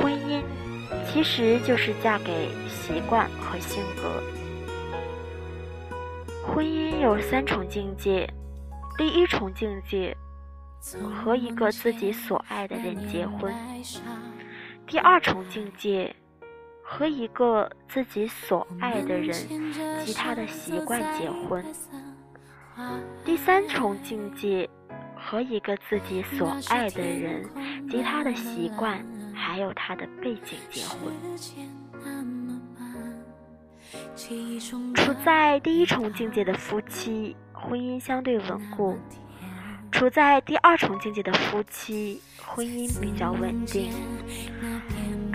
婚姻其实就是嫁给习惯和性格。婚姻有三重境界，第一重境界和一个自己所爱的人结婚；第二重境界和一个自己所爱的人及他的习惯结婚；第三重境界和一个自己所爱的人及他的习惯。还有他的背景结婚，处在第一重境界的夫妻，婚姻相对稳固；处在第二重境界的夫妻，婚姻比较稳定；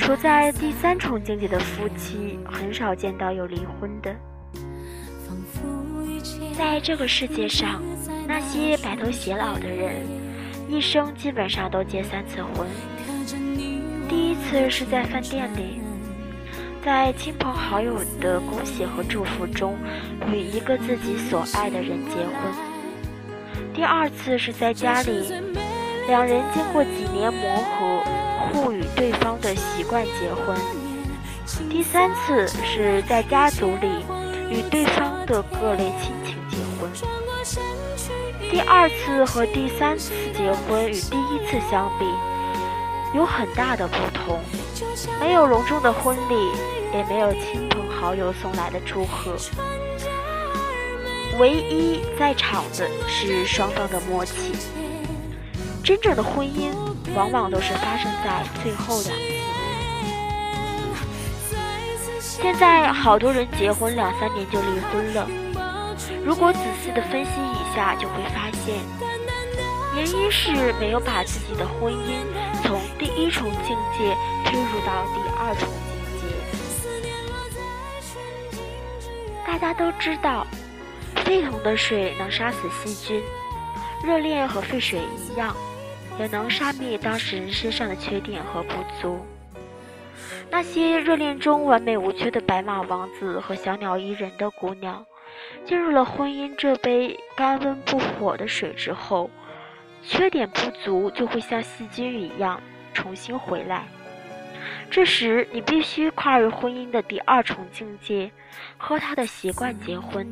处在第三重境界的夫妻，很少见到有离婚的。在这个世界上，那些白头偕老的人，一生基本上都结三次婚。第一次是在饭店里，在亲朋好友的恭喜和祝福中，与一个自己所爱的人结婚。第二次是在家里，两人经过几年磨合，互与对方的习惯结婚。第三次是在家族里，与对方的各类亲情结婚。第二次和第三次结婚与第一次相比。有很大的不同，没有隆重的婚礼，也没有亲朋好友送来的祝贺，唯一在场的是双方的默契。真正的婚姻往往都是发生在最后两次。现在好多人结婚两三年就离婚了，如果仔细的分析一下，就会发现。原因是没有把自己的婚姻从第一重境界推入到第二重境界。大家都知道，沸腾的水能杀死细菌，热恋和沸水一样，也能杀灭当事人身上的缺点和不足。那些热恋中完美无缺的白马王子和小鸟依人的姑娘，进入了婚姻这杯干温不火的水之后。缺点不足就会像细菌一样重新回来，这时你必须跨越婚姻的第二重境界，和他的习惯结婚，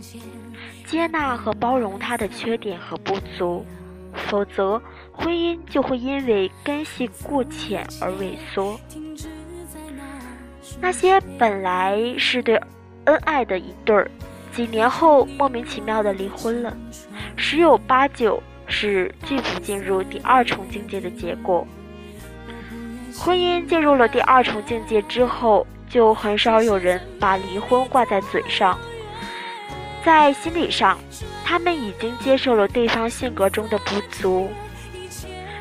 接纳和包容他的缺点和不足，否则婚姻就会因为根系过浅而萎缩。那些本来是对恩爱的一对儿，几年后莫名其妙的离婚了，十有八九。是拒不进入第二重境界的结果。婚姻进入了第二重境界之后，就很少有人把离婚挂在嘴上，在心理上，他们已经接受了对方性格中的不足，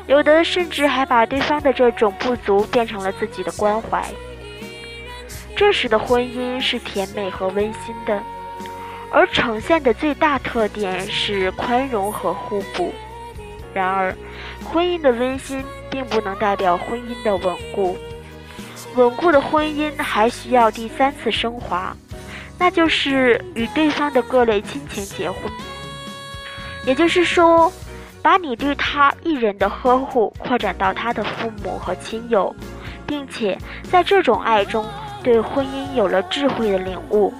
有的甚至还把对方的这种不足变成了自己的关怀。这时的婚姻是甜美和温馨的。而呈现的最大特点是宽容和互补。然而，婚姻的温馨并不能代表婚姻的稳固。稳固的婚姻还需要第三次升华，那就是与对方的各类亲情结婚。也就是说，把你对他一人的呵护扩展到他的父母和亲友，并且在这种爱中对婚姻有了智慧的领悟。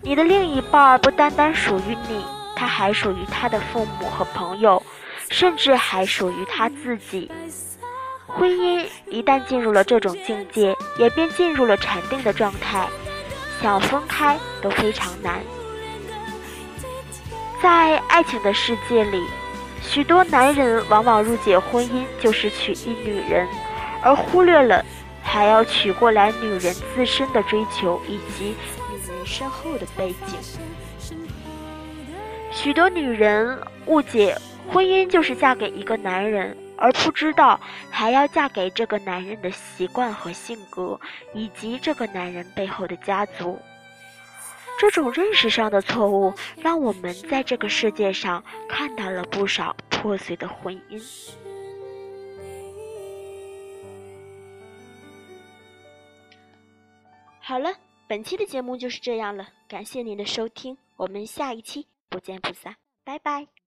你的另一半不单单属于你，他还属于他的父母和朋友，甚至还属于他自己。婚姻一旦进入了这种境界，也便进入了禅定的状态，想分开都非常难。在爱情的世界里，许多男人往往误解婚姻就是娶一女人，而忽略了还要娶过来女人自身的追求以及女人。身后的背景，许多女人误解婚姻就是嫁给一个男人，而不知道还要嫁给这个男人的习惯和性格，以及这个男人背后的家族。这种认识上的错误，让我们在这个世界上看到了不少破碎的婚姻。好了，本期的节目就是这样了，感谢您的收听，我们下一期不见不散，拜拜。